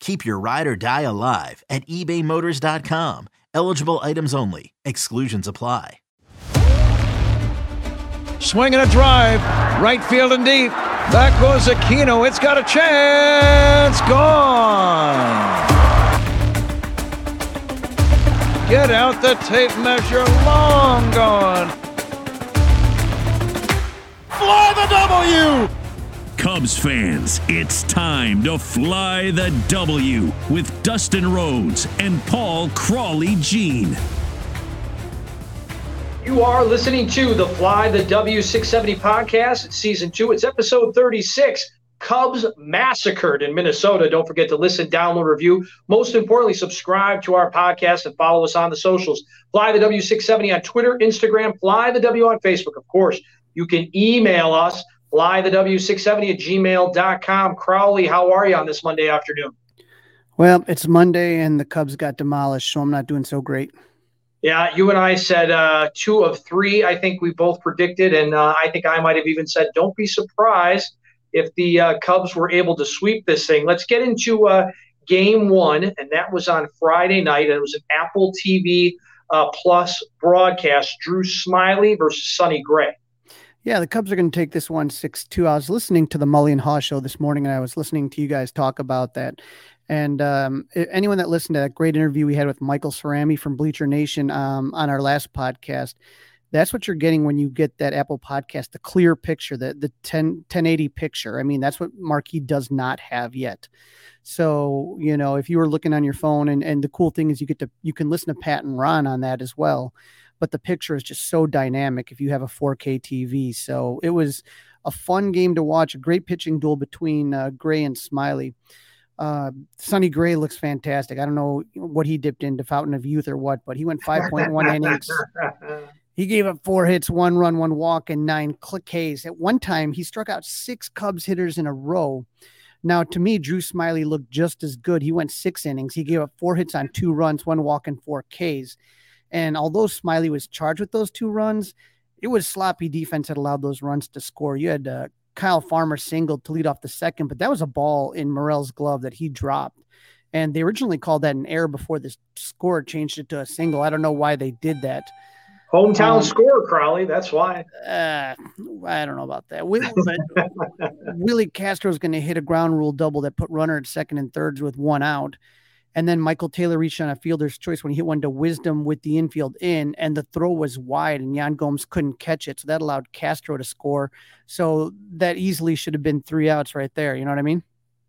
Keep your ride or die alive at ebaymotors.com. Eligible items only. Exclusions apply. Swinging a drive, right field and deep. Back goes Aquino. It's got a chance. Gone. Get out the tape measure. Long gone. Fly the W! Cubs fans, it's time to fly the W with Dustin Rhodes and Paul Crawly Jean. You are listening to the Fly the W670 podcast. It's season two. It's episode 36. Cubs massacred in Minnesota. Don't forget to listen, download, review. Most importantly, subscribe to our podcast and follow us on the socials. Fly the W670 on Twitter, Instagram, Fly the W on Facebook. Of course, you can email us flythew670 at gmail.com. Crawly, how are you on this Monday afternoon? Well, it's Monday and the Cubs got demolished, so I'm not doing so great. Yeah, you and I said uh, two of three, I think we both predicted. And uh, I think I might have even said, don't be surprised if the uh, Cubs were able to sweep this thing. Let's get into uh, game one. And that was on Friday night. It was an Apple TV uh, Plus broadcast Drew Smyly versus Sonny Gray. Yeah, the Cubs are going to take this one six two. I was listening to the Mully and Haugh show this morning, and I was listening to you guys talk about that. And um, anyone that listened to that great interview we had with Michael Cerami from Bleacher Nation um, on our last podcast, that's what you're getting when you get that Apple podcast, the clear picture, the the 10, 1080 picture. I mean, that's what Marquee does not have yet. So, you know, if you were looking on your phone and, and the cool thing is you get to you can listen to Pat and Ron on that as well but the picture is just so dynamic if you have a 4K TV. So it was a fun game to watch, a great pitching duel between uh, Gray and Smyly. Uh, Sonny Gray looks fantastic. I don't know what he dipped into Fountain of Youth or what, but he went 5.1 innings. He gave up four hits, one run, one walk, and nine click Ks. At one time, he struck out six Cubs hitters in a row. Now, to me, Drew Smyly looked just as good. He went six innings. He gave up four hits on two runs, one walk, and four Ks. And although Smyly was charged with those two runs, it was sloppy defense that allowed those runs to score. You had uh, Kyle Farmer singled to lead off the second, but that was a ball in Morel's glove that he dropped. And they originally called that an error before the score changed it to a single. I don't know why they did that. Hometown um, score, Crawly. That's why. Uh, I don't know about that. Willie, Willie Castro's going to hit a ground rule double that put runner at second and thirds with one out. And then Michael Taylor reached on a fielder's choice when he hit one to Wisdom with the infield in, and the throw was wide, and Yan Gomes couldn't catch it. So that allowed Castro to score. So that easily should have been three outs right there. You know what I mean?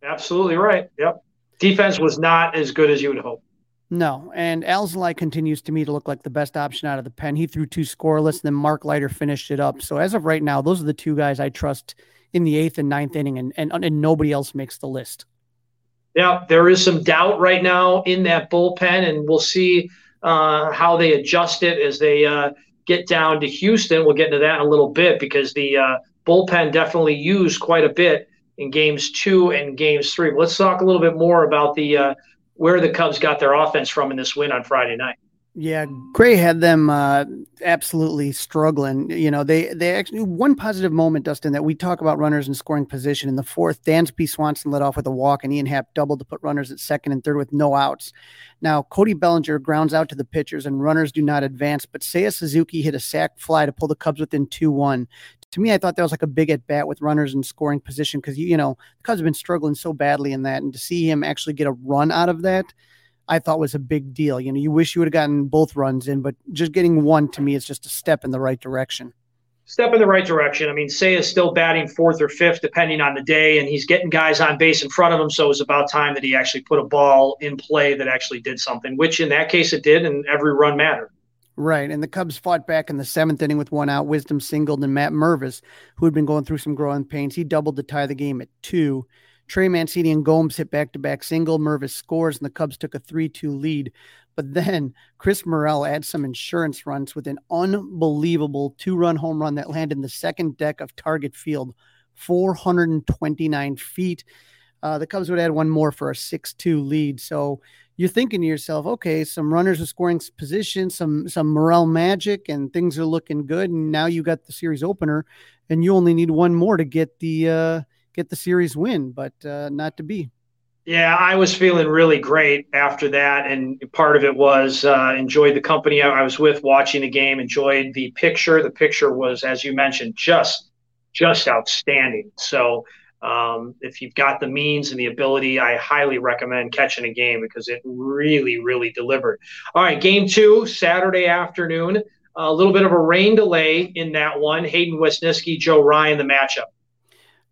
Absolutely right. Yep. Defense was not as good as you would hope. No, and Alzolay continues to me to look like the best option out of the pen. He threw two scoreless, and then Mark Leiter finished it up. So as of right now, those are the two guys I trust in the eighth and ninth inning, and and, and nobody else makes the list. Yeah, there is some doubt right now in that bullpen, and we'll see uh, how they adjust it as they uh, get down to Houston. We'll get into that in a little bit because the uh, bullpen definitely used quite a bit in games two and games three. But let's talk a little bit more about the uh, where the Cubs got their offense from in this win on Friday night. Yeah, Gray had them uh, absolutely struggling. You know, they they actually one positive moment, Dustin, that we talk about runners in scoring position in the fourth. Dansby Swanson led off with a walk, and Ian Happ doubled to put runners at second and third with no outs. Now Cody Bellinger grounds out to the pitchers, and runners do not advance. But Seiya Suzuki hit a sac fly to pull the Cubs within two one. To me, I thought that was like a big at bat with runners in scoring position because you know the Cubs have been struggling so badly in that, and to see him actually get a run out of that I thought was a big deal. You know, you wish you would have gotten both runs in, but just getting one to me is just a step in the right direction. Step in the right direction. I mean, Seiya is still batting fourth or fifth, depending on the day, and he's getting guys on base in front of him. So it was about time that he actually put a ball in play that actually did something, which in that case it did, and every run mattered. Right. And the Cubs fought back in the seventh inning with one out. Wisdom singled, and Matt Mervis, who had been going through some growing pains, he doubled to tie the game at two. Trey Mancini and Gomes hit back to back single. Mervis scores, and the Cubs took a 3 2 lead. But then Chris Morel adds some insurance runs with an unbelievable two run home run that landed in the second deck of Target Field, 429 feet. Uh, the Cubs would add one more for a 6 2 lead. So you're thinking to yourself, okay, some runners are scoring position, some some Morel magic, and things are looking good. And now you got the series opener, and you only need one more to get the uh, get the series win, but uh, not to be. Yeah, I was feeling really great after that, and part of it was uh, enjoyed the company I was with, watching the game, enjoyed the picture. The picture was, as you mentioned, just just outstanding. So um, if you've got the means and the ability, I highly recommend catching a game because it really, really delivered. All right, game two, Saturday afternoon. A little bit of a rain delay in that one. Hayden Wesneski, Joe Ryan, the matchup.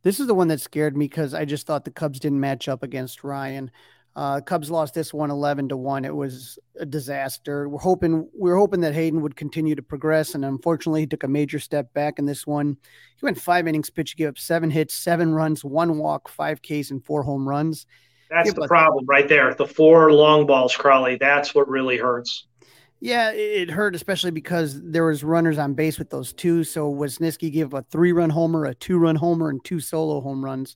This is the one that scared me because I just thought the Cubs didn't match up against Ryan. Uh, Cubs lost this one 11 to 1. It was a disaster. We're hoping we are hoping that Hayden would continue to progress, and unfortunately, he took a major step back in this one. He went five innings pitch, gave up seven hits, seven runs, one walk, five Ks, and four home runs. That's the problem right there. The four long balls, Crawly. That's what really hurts. Yeah, it hurt especially because there was runners on base with those two. So Wesneski gave a three-run homer, a two-run homer, and two solo home runs.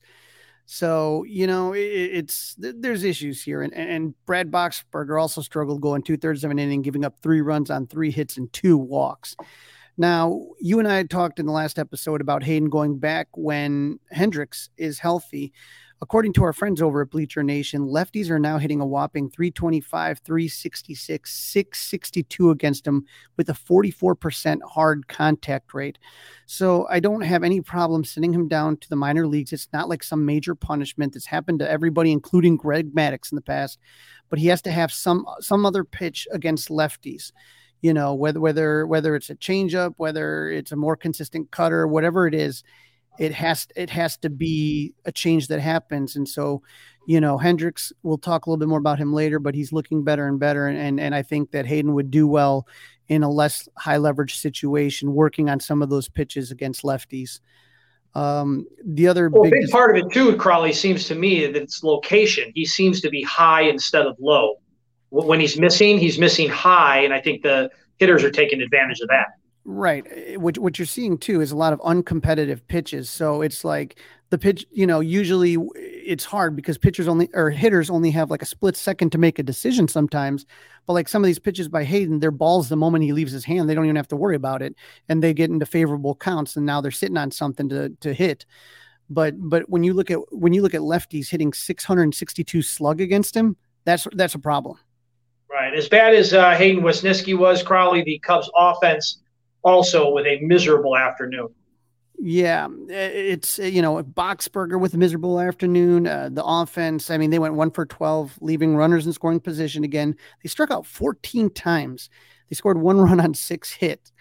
So you know it, it's there's issues here, and and Brad Boxberger also struggled going two thirds of an inning, giving up three runs on three hits and two walks. Now you and I had talked in the last episode about Hayden going back when Hendricks is healthy. According to our friends over at Bleacher Nation, lefties are now hitting a whopping 325, 366, 662 against them with a 44% hard contact rate. So I don't have any problem sending him down to the minor leagues. It's not like some major punishment that's happened to everybody, including Greg Maddux in the past, but he has to have some some other pitch against lefties you know whether whether whether it's a changeup whether it's a more consistent cutter whatever it is it has it has to be a change that happens. And so you know hendricks we'll talk a little bit more about him later but he's looking better and better. And and, and i think that hayden would do well in a less high leverage situation working on some of those pitches against lefties. Um, the other well, big, big part of it too crawly seems to me that it's location. He seems to be high instead of low. When he's missing he's missing high and i think the hitters are taking advantage of that Right. Eh, what what you're seeing too is a lot of uncompetitive pitches. So it's like the pitch, you know, usually it's hard because pitchers only or hitters only have like a split second to make a decision sometimes. But like some of these pitches by Hayden, they're balls the moment he leaves his hand. They don't even have to worry about it. And they get into favorable counts and now they're sitting on something to to hit. But but when you look at when you look at lefties hitting 662 slug against him, that's that's a problem. Right. As bad as uh, Hayden Wesneski was, Crawly, the Cubs offense also with a miserable afternoon. Yeah, it's you know Boxberger with a miserable afternoon. Uh, the offense, I mean, they went one for twelve, leaving runners in scoring position again. They struck out fourteen times. They scored one run on six hits.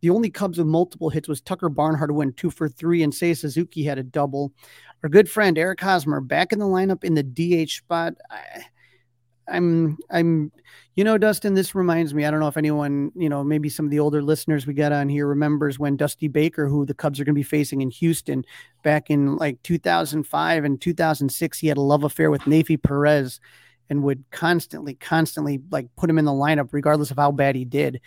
The only Cubs with multiple hits was Tucker Barnhart, who went two for three, and Seiya Suzuki had a double. Our good friend Eric Hosmer back in the lineup in the DH spot. I, I'm I'm you know Dustin this reminds me I don't know if anyone you know maybe some of the older listeners we got on here remembers when Dusty Baker who the Cubs are going to be facing in Houston back in like 2005 and 2006 he had a love affair with Neifi Perez and would constantly constantly like put him in the lineup regardless of how bad he did.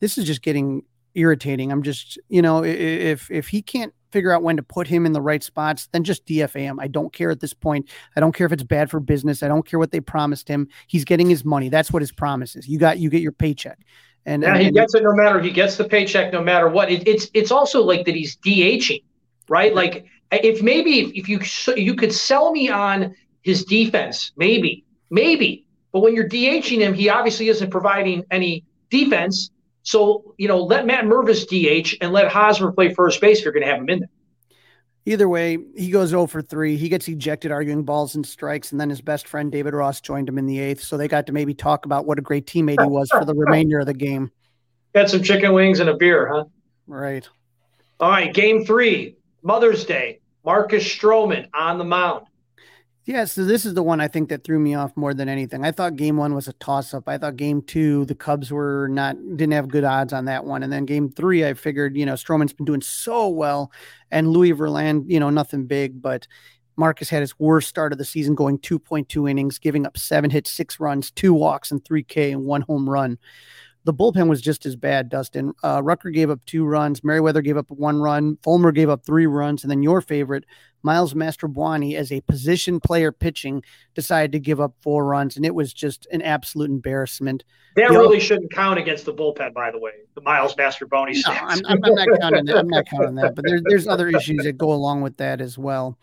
This is just getting irritating. I'm just you know if if he can't figure out when to put him in the right spots, then just DFA him. I don't care at this point. I don't care if it's bad for business. I don't care what they promised him. He's getting his money. That's what his promise is. You got you get your paycheck. And, yeah, and, he gets it no matter he gets the paycheck no matter what. It, it's it's also like that he's DHing, right? Like if maybe if, if you you could sell me on his defense, maybe, maybe. But when you're DHing him, he obviously isn't providing any defense. So, you know, let Matt Mervis DH and let Hosmer play first base if you're going to have him in there. Either way, he goes 0 for 3. He gets ejected arguing balls and strikes, and then his best friend David Ross joined him in the eighth. So they got to maybe talk about what a great teammate he was for the remainder of the game. Got some chicken wings and a beer, huh? Right. All right, game three, Mother's Day. Marcus Stroman on the mound. Yeah, so this is the one I think that threw me off more than anything. I thought game one was a toss up. I thought game two, the Cubs were not, didn't have good odds on that one. And then game three, I figured, you know, Stroman's been doing so well and Louie Varland, you know, nothing big, but Marcus had his worst start of the season going 2.2 innings, giving up seven hits, six runs, two walks, and 3K and one home run the bullpen was just as bad, Dustin. Uh, Rucker gave up two runs. Merryweather gave up one run. Fulmer gave up three runs. And then your favorite, Miles Mastrobuoni, as a position player pitching, decided to give up four runs. And it was just an absolute embarrassment. That the really shouldn't count against the bullpen, by the way, the Miles Mastrobuoni no, I'm, I'm, not counting that. I'm not counting that. But there, there's other issues that go along with that as well.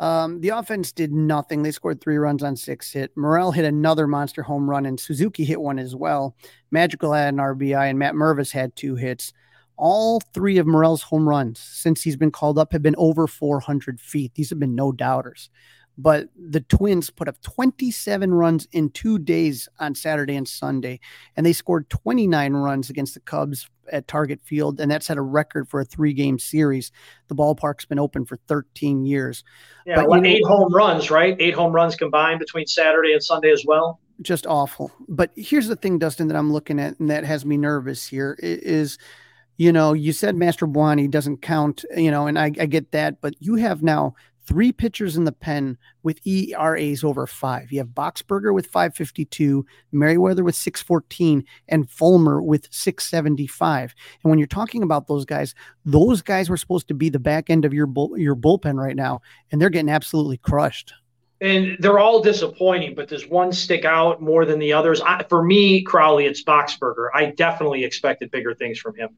Um, the offense did nothing. They scored three runs on six hit. Morel hit another monster home run, and Suzuki hit one as well. Madrigal had an RBI, and Matt Mervis had two hits. All three of Morel's home runs since he's been called up have been over 400 feet. These have been no doubters but the Twins put up 27 runs in two days on Saturday and Sunday, and they scored 29 runs against the Cubs at Target Field, and that set a record for a three-game series. The ballpark's been open for 13 years. Yeah, but, well, eight know, home runs, right? Eight home runs combined between Saturday and Sunday as well. Just awful. But here's the thing, Dustin, that I'm looking at, and that has me nervous here is – you know, you said Mastrobuoni doesn't count, you know, and I, I, get that, but you have now three pitchers in the pen with ERAs over five. You have Boxberger with 552, Merryweather with 614, and Fulmer with 675. And when you're talking about those guys, those guys were supposed to be the back end of your bull, your bullpen right now, and they're getting absolutely crushed. And they're all disappointing, but does one stick out more than the others? I, for me, Crawly, it's Boxberger. I definitely expected bigger things from him.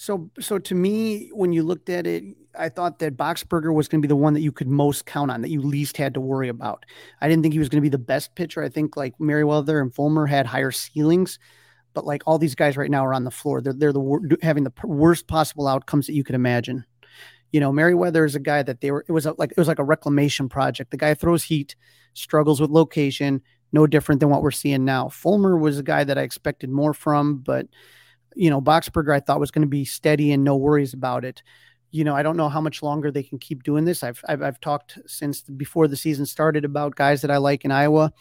So, so to me, when you looked at it, I thought that Boxberger was going to be the one that you could most count on, that you least had to worry about. I didn't think he was going to be the best pitcher. I think like Merryweather and Fulmer had higher ceilings, but like all these guys right now are on the floor. They're they're the having the worst possible outcomes that you could imagine. You know, Merryweather is a guy that they were. It was a, like it was like a reclamation project. The guy throws heat, struggles with location, no different than what we're seeing now. Fulmer was a guy that I expected more from, but you know, Boxberger I thought was going to be steady and no worries about it. You know, I don't know how much longer they can keep doing this. I've, I've, I've talked since before the season started about guys that I like in Iowa,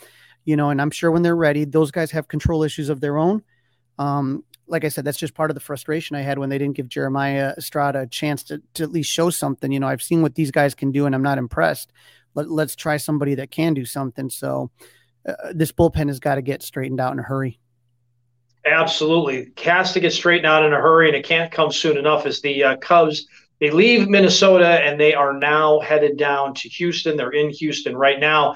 you know, and I'm sure when they're ready, those guys have control issues of their own. Um, like I said, that's just part of the frustration I had when they didn't give Jeremiah Estrada a chance to, to at least show something. You know, I've seen what these guys can do and I'm not impressed. Let, let's try somebody that can do something. So uh, this bullpen has got to get straightened out in a hurry. Absolutely. Has to get straightened out in a hurry, and it can't come soon enough as the uh, Cubs. They leave Minnesota and they are now headed down to Houston. They're in Houston right now.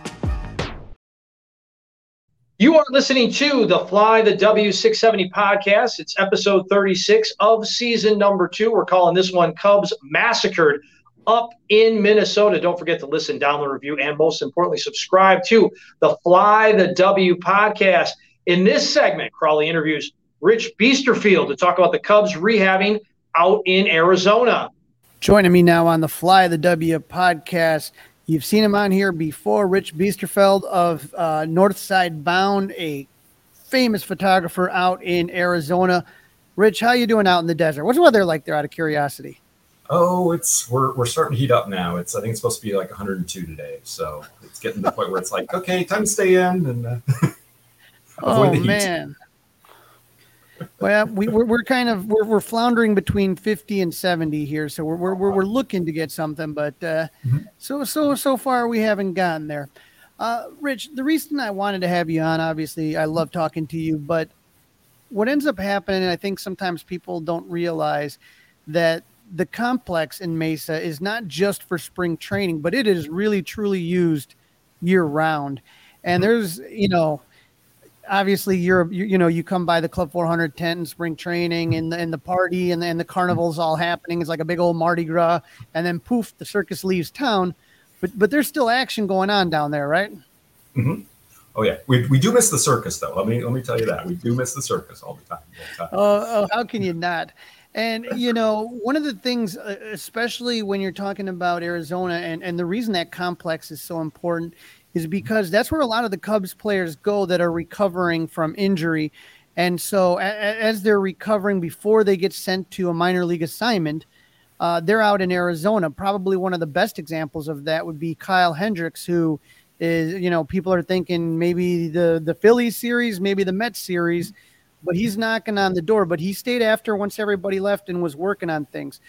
You are listening to the Fly the W670 podcast. It's episode 36 of season number two. We're calling this one Cubs Massacred up in Minnesota. Don't forget to listen, download, review, and most importantly, subscribe to the Fly the W podcast. In this segment, Crawly interviews Rich Biesterfeld to talk about the Cubs rehabbing out in Arizona. Joining me now on the Fly the W podcast You've seen him on here before, Rich Biesterfeld of uh, Northside Bound, a famous photographer out in Arizona. Rich, how you doing out in the desert? What's the weather like there? Out of curiosity. Oh, it's we're we're starting to heat up now. It's I think it's supposed to be like 102 today, so it's getting to the point where it's like okay, time to stay in and. Uh, oh man, well, we, we're, we're kind of we're, we're floundering between 50 and 70 here, so we're we're, we're, looking to get something, but uh, mm-hmm. so so so far we haven't gotten there. Uh, Rich, the reason I wanted to have you on, obviously, I love talking to you, but what ends up happening, I think sometimes people don't realize that the complex in Mesa is not just for spring training, but it is really truly used year round. And mm-hmm. there's, you know, obviously you're you, you, know you come by the club 400 tent spring training and the, and the party and the, and the carnival's all happening. It's like a big old mardi gras and then poof the circus leaves town. But but there's still action going on down there right? Mm-hmm. oh yeah. We, we do miss the circus though. Let me let me tell you that. We do miss the circus all the time, all the time. Oh, oh how can you not? And you know one of the things uh, especially when you're talking about arizona and, and the reason that complex is so important is because that's where a lot of the Cubs players go that are recovering from injury. And so, as they're recovering before they get sent to a minor league assignment, uh, they're out in Arizona. Probably one of the best examples of that would be Kyle Hendricks, who is, you know, people are thinking maybe the the Phillies series, maybe the Mets series, but he's knocking on the door. But he stayed after once everybody left and was working on things.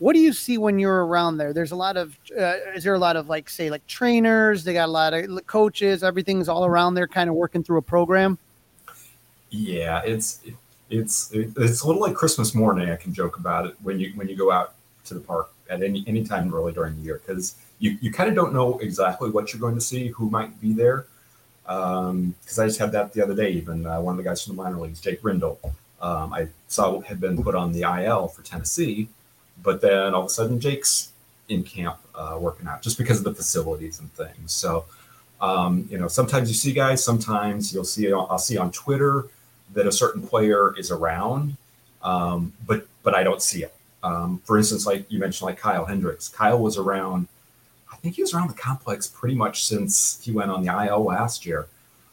What do you see when you're around there? There's a lot of, uh, is there a lot of like, say, like trainers? They got a lot of coaches. Everything's all around there, kind of working through a program. Yeah, it's it's it's a little like Christmas morning. I can joke about it when you when you go out to the park at any any time really during the year because you you kind of don't know exactly what you're going to see, who might be there. Because um, I just had that the other day. Even uh, one of the guys from the minor leagues, Jake Reindl, um, I saw had been put on the IL for Tennessee but then all of a sudden Jake's in camp uh, working out just because of the facilities and things. So, um, you know, sometimes you see guys, sometimes you'll see, I'll see on Twitter that a certain player is around, um, but, but I don't see it. Um, for instance, like you mentioned, like Kyle Hendricks, Kyle was around, I think he was around the complex pretty much since he went on the IL last year,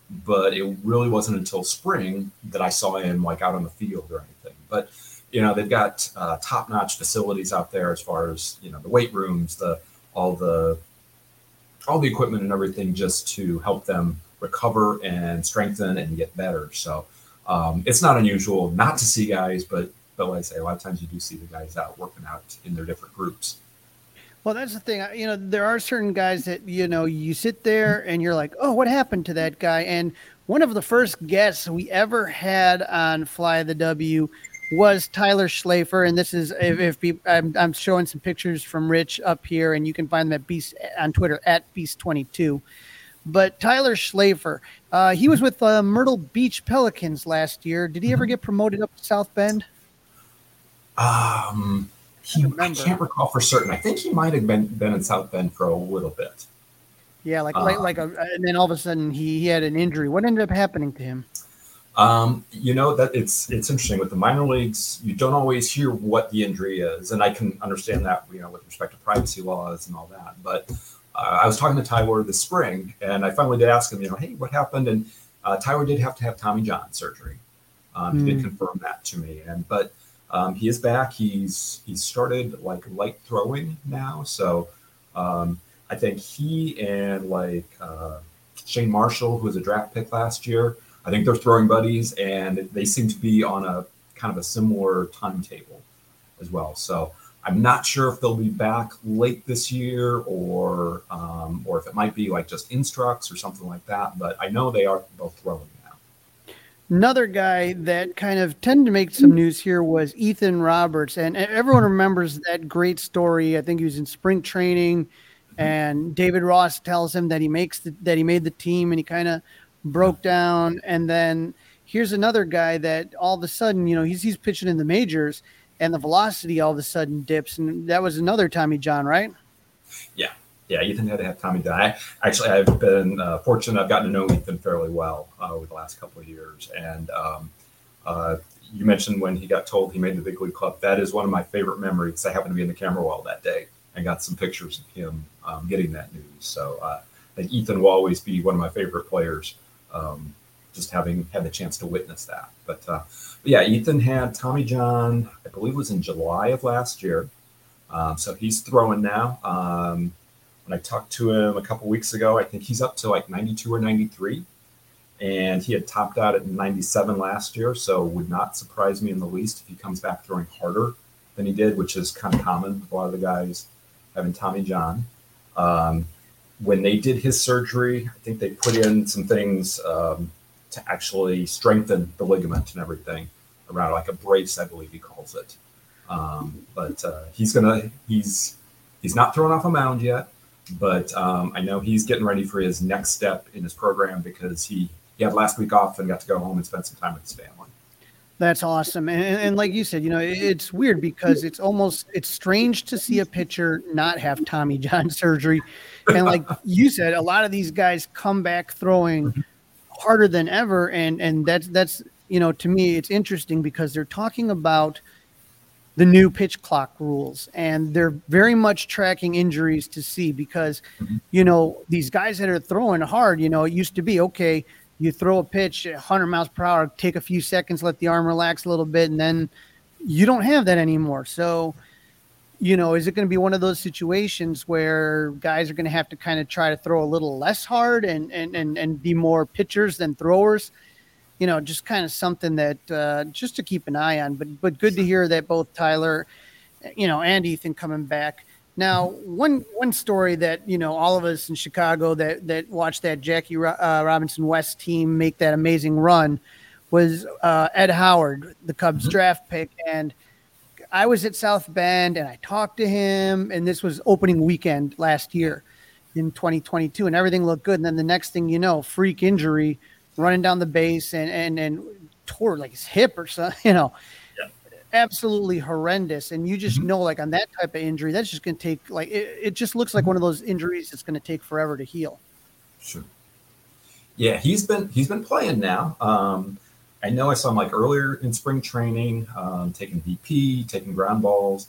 but it really wasn't until spring that I saw him like out on the field or anything. But you know they've got uh, top-notch facilities out there as far as you know the weight rooms the all the all the equipment and everything just to help them recover and strengthen and get better so um, it's not unusual not to see guys but but like i say a lot of times you do see the guys out working out in their different groups well, that's the thing. You know, there are certain guys that, you know, you sit there and you're like, oh, what happened to that guy? And one of the first guests we ever had on Fly the W was Tyler Schlaffer, and this is if, if people, I'm, I'm, showing some pictures from Rich up here, and you can find them at Beast on Twitter at Beast22. But Tyler Schlaffer, uh, he was with uh, Myrtle Beach Pelicans last year. Did he ever mm-hmm. get promoted up to South Bend? Um, he, I, I can't recall for certain. I think he might have been been in South Bend for a little bit. Yeah, like like, like a, and then all of a sudden he, he had an injury. What ended up happening to him? Um, you know that it's it's interesting with the minor leagues. You don't always hear what the injury is, and I can understand that you know with respect to privacy laws and all that. But uh, I was talking to Tyler this spring, and I finally did ask him, you know, hey, what happened? And uh, Tyler did have to have Tommy John surgery. Um, mm. He did hmm. confirm that to me, and but um, he is back. He's he's started like light throwing now, so um, I think he and like uh, Shane Marshall, who was a draft pick last year. I think they're throwing buddies, and they seem to be on a kind of a similar timetable as well. So I'm not sure if they'll be back late this year or um, or if it might be like just instructs or something like that. But I know they are both throwing now. Another guy that kind of tended to make some news here was Ethan Roberts, and everyone remembers that great story. I think he was in spring training, and David Ross tells him that he makes the, that he made the team, and he kind of broke down. And then here's another guy that all of a sudden, you know, he's he's pitching in the majors and the velocity all of a sudden dips. And that was another Tommy John, right? Yeah. Yeah, Ethan had to have Tommy John. I, actually, I've been uh, fortunate. I've gotten to know Ethan fairly well uh, over the last couple of years. And um, uh, you mentioned when he got told he made the big league club. That is one of my favorite memories. I happened to be in the camera well that day and got some pictures of him um, getting that news. So uh, I think Ethan will always be one of my favorite players. Um, just having had the chance to witness that. But, uh, but, yeah, Ethan had Tommy John, I believe was in July of last year. Um, so he's throwing now. Um, when I talked to him a couple weeks ago, I think he's up to like 92 or 93. And he had topped out at 97 last year. So would not surprise me in the least if he comes back throwing harder than he did, which is kind of common with a lot of the guys having Tommy John. Um, when they did his surgery, I think they put in some things um, to actually strengthen the ligament and everything around like a brace, I believe he calls it. Um, but uh, he's gonna he's he's not thrown off a mound yet, but um, I know he's getting ready for his next step in his program because he he had last week off and got to go home and spend some time with his family. That's awesome, and, and like you said, you know, it's weird because it's almost it's strange to see a pitcher not have Tommy John surgery, and like you said, a lot of these guys come back throwing mm-hmm. harder than ever and and that's that's you know to me it's interesting because they're talking about the new pitch clock rules and they're very much tracking injuries to see because mm-hmm. you know these guys that are throwing hard you know it used to be okay you throw a pitch 100 miles per hour take a few seconds let the arm relax a little bit and then you don't have that anymore so you know, is it going to be one of those situations where guys are going to have to kind of try to throw a little less hard and and and, and be more pitchers than throwers? You know, just kind of something that uh, just to keep an eye on. But but good to hear that both Tyler, you know, and Ethan coming back. Now, one one story that you know all of us in Chicago that that watched that Jackie uh, Robinson West team make that amazing run was uh, Ed Howard, the Cubs mm-hmm. draft pick, and I was at South Bend and I talked to him, and this was opening weekend last year in 2022, and everything looked good. And then the next thing you know, freak injury, running down the base and and and tore like his hip or something, you know. Absolutely horrendous, and you just mm-hmm. know, like on that type of injury, that's just going to take like it, it just looks like one of those injuries that's going to take forever to heal. Sure. Yeah, he's been he's been playing now. Um, I know I saw him like earlier in spring training, um, taking BP, taking ground balls,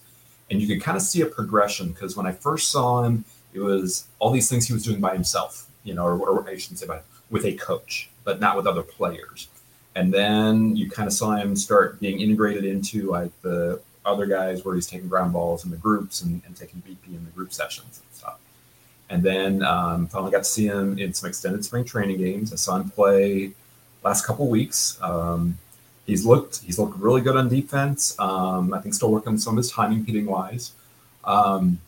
and you could kind of see a progression because when I first saw him, it was all these things he was doing by himself, you know, or, or I shouldn't say by with a coach, but not with other players. And then you kind of saw him start being integrated into like the other guys where he's taking ground balls in the groups and, and taking BP in the group sessions and stuff. And then um, finally got to see him in some extended spring training games. I saw him play last couple weeks. Um, he's looked he's looked really good on defense. Um, I think still working on some of his timing hitting wise. Um,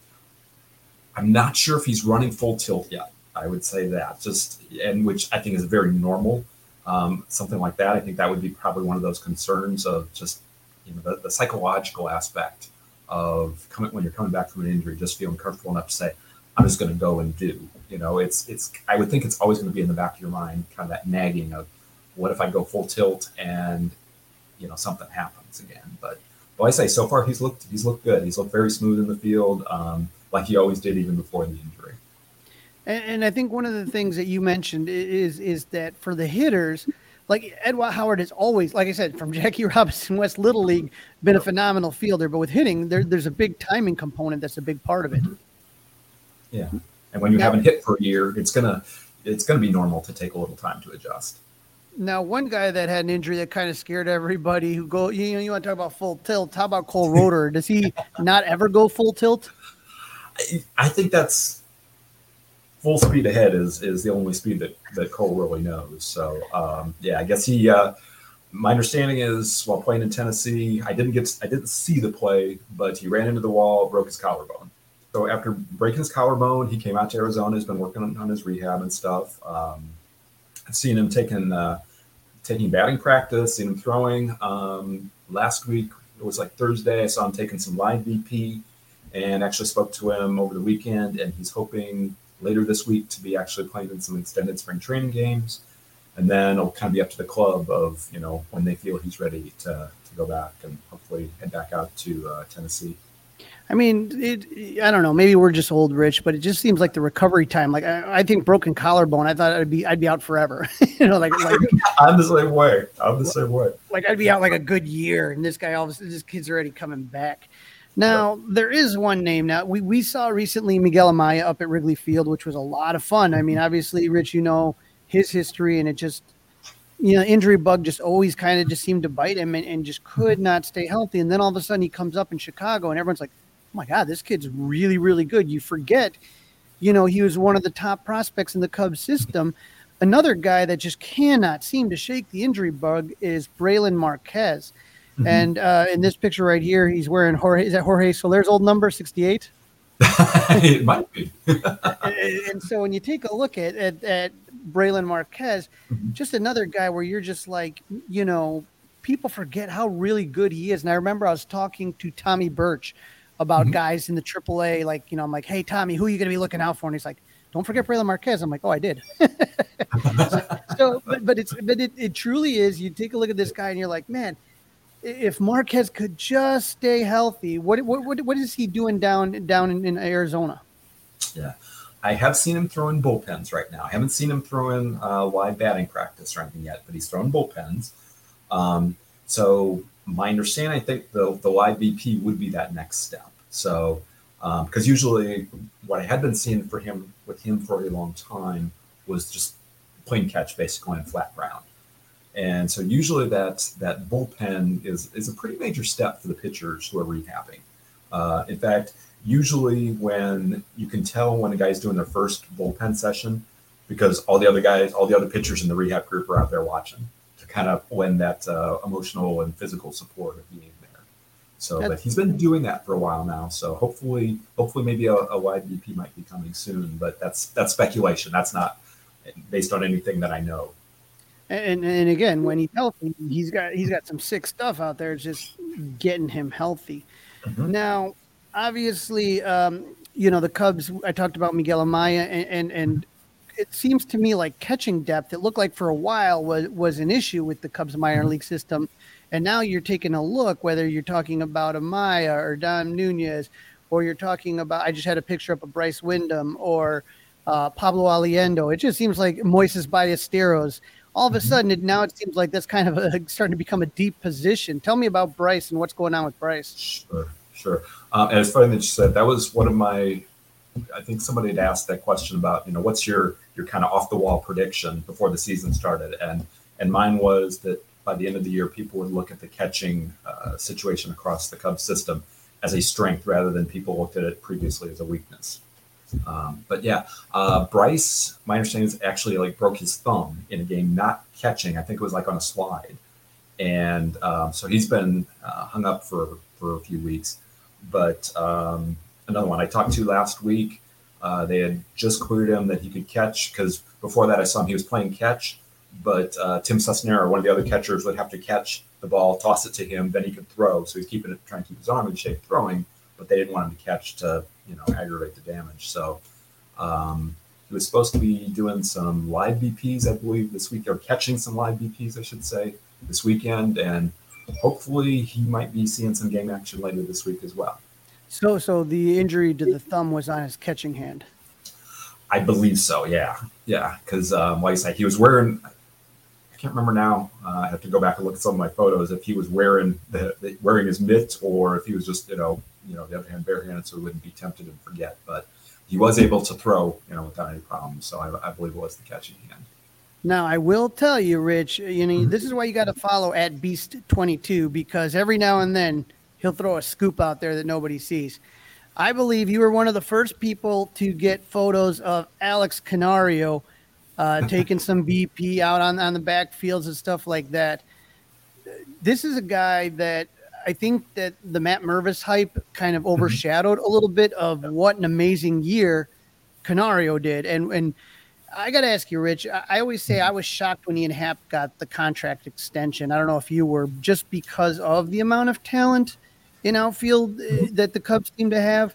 I'm not sure if he's running full tilt yet. I would say that just and which I think is very normal. Um, something like that. I think that would be probably one of those concerns of just you know the, the psychological aspect of coming when you're coming back from an injury, just feeling comfortable enough to say, I'm just going to go and do. You know, it's it's. I would think it's always going to be in the back of your mind, kind of that nagging of, what if I go full tilt and you know something happens again? But well, I say so far he's looked he's looked good. He's looked very smooth in the field, um, like he always did even before the injury. And, and, I think one of the things that you mentioned is is that for the hitters, like Edward Howard has always, like I said, from Jackie Robinson West Little League, been a phenomenal fielder. But with hitting, there, there's a big timing component that's a big part of it. Mm-hmm. Yeah, and when you haven't hit for a year, it's gonna it's gonna be normal to take a little time to adjust. Now, one guy that had an injury that kind of scared everybody who go, you know, you want to talk about full tilt. How about Cole Roederer? Does he not ever go full tilt? I, I think that's full speed ahead is is the only speed that that Cole really knows. So um, yeah, I guess he. Uh, my understanding is while playing in Tennessee, I didn't get I didn't see the play, but he ran into the wall, broke his collarbone. So after breaking his collarbone, he came out to Arizona. He's been working on, his rehab and stuff. Um, I've seen him taking uh, taking batting practice, seen him throwing. Um, last week it was like Thursday. I saw him taking some live BP, and actually spoke to him over the weekend. And he's hoping later this week to be actually playing in some extended spring training games. And then it'll kind of be up to the club of, you know, when they feel he's ready to, to go back and hopefully head back out to uh, Tennessee. I mean, it, I don't know. Maybe we're just old, Rich, but it just seems like the recovery time. Like I, I think broken collarbone. I thought I'd be I'd be out forever. you know, like, like I'm the same way. I'm the same way. Like I'd be out like a good year, and this guy, all of a sudden, this kid's already coming back. Now there is one name. Now we we saw recently Miguel Amaya up at Wrigley Field, which was a lot of fun. I mean, mm-hmm. obviously, Rich, you know his history, and it just you know, injury bug just always kind of just seemed to bite him and, and, just could mm-hmm. not stay healthy. And then all of a sudden he comes up in Chicago and everyone's like, oh my God, this kid's really, really good. You forget, you know, he was one of the top prospects in the Cubs system. Another guy that just cannot seem to shake the injury bug is Brailyn Marquez. Mm-hmm. And uh, in this picture right here, he's wearing Jorge. Is that Jorge Soler's old number, 68? it might be. and, so when you take a look at, at, at Brailyn Marquez, mm-hmm. just another guy where you're just like, you know, people forget how really good he is. And I remember I was talking to Tommy Birch about mm-hmm. guys in the AAA. Like, you know, I'm like, hey, Tommy, who are you going to be looking out for? And he's like, don't forget Brailyn Marquez. I'm like, oh, I did. so, but, but it's, but it, it truly is. You take a look at this guy and you're like, man, if Marquez could just stay healthy, what, what, what, what is he doing down, down in, in Arizona? Yeah. I have seen him throw in bullpens right now. I haven't seen him throw in uh, live batting practice or anything yet, but he's throwing bullpens. Um, so my understanding, I think the, the live BP would be that next step. So, because um, usually what I had been seeing for him with him for a long time was just plain catch, basically on flat ground. And so usually that that bullpen is is a pretty major step for the pitchers who are rehabbing. Uh, in fact, usually when you can tell when a guy's doing their first bullpen session, because all the other guys, all the other pitchers in the rehab group are out there watching to kind of lend that uh, emotional and physical support of being there. So, but he's been doing that for a while now. So hopefully, hopefully, maybe a, a wide BP might be coming soon. But that's that's speculation. That's not based on anything that I know. And and again, when he's healthy, he's got he's got some sick stuff out there. It's just getting him healthy. Mm-hmm. Now, obviously, um, you know the Cubs. I talked about Miguel Amaya, and, and and it seems to me like catching depth. It looked like for a while was was an issue with the Cubs minor mm-hmm. league system, and now you're taking a look. Whether you're talking about Amaya or Don Nunez, or you're talking about. I just had a picture up of Bryce Windham or uh, Pablo Aliendo. It just seems like Moises Ballesteros all of a mm-hmm. sudden it, now it seems like that's kind of a, starting to become a deep position. Tell me about Bryce and what's going on with Bryce. Sure, sure. Um, and it's funny that you said that was one of my. I think somebody had asked that question about you know what's your your kind of off the wall prediction before the season started, and and mine was that by the end of the year people would look at the catching uh, situation across the Cubs system as a strength rather than people looked at it previously as a weakness. Um, but yeah, uh, Bryce, my understanding is actually like broke his thumb in a game, not catching. I think it was like on a slide, and um, so he's been uh, hung up for for a few weeks. But um, another one I talked to last week, uh, they had just cleared him that he could catch because before that I saw him he was playing catch, but uh, Tim Cesnera, one of the other catchers, would have to catch the ball, toss it to him, then he could throw. So he's keeping it, trying to keep his arm in shape, throwing but they didn't want him to catch to you know aggravate the damage. So um, he was supposed to be doing some live BPs, I believe, this week, or catching some live BPs, I should say, this weekend, and hopefully he might be seeing some game action later this week as well. So, so the injury to the thumb was on his catching hand. I believe so. Yeah, yeah. Because um, like I said, he was wearing. I can't remember now. Uh, I have to go back and look at some of my photos. If he was wearing the, the wearing his mitt, or if he was just you know you know, the other hand barehanded, so he wouldn't be tempted and forget. But he was able to throw, you know, without any problems. So I, I believe it was the catching hand. Now I will tell you, Rich. You know, mm-hmm. this is why you got to follow at Beast Twenty Two because every now and then he'll throw a scoop out there that nobody sees. I believe you were one of the first people to get photos of Alex Canario uh, taking some BP out on, on the backfields and stuff like that. This is a guy that I think that the Matt Mervis hype kind of mm-hmm. overshadowed a little bit of what an amazing year Canario did. And and I got to ask you, Rich. I, I, always say I was shocked when Ian Happ got the contract extension. I don't know if you were just because of the amount of talent in outfield uh, that the Cubs seem to have,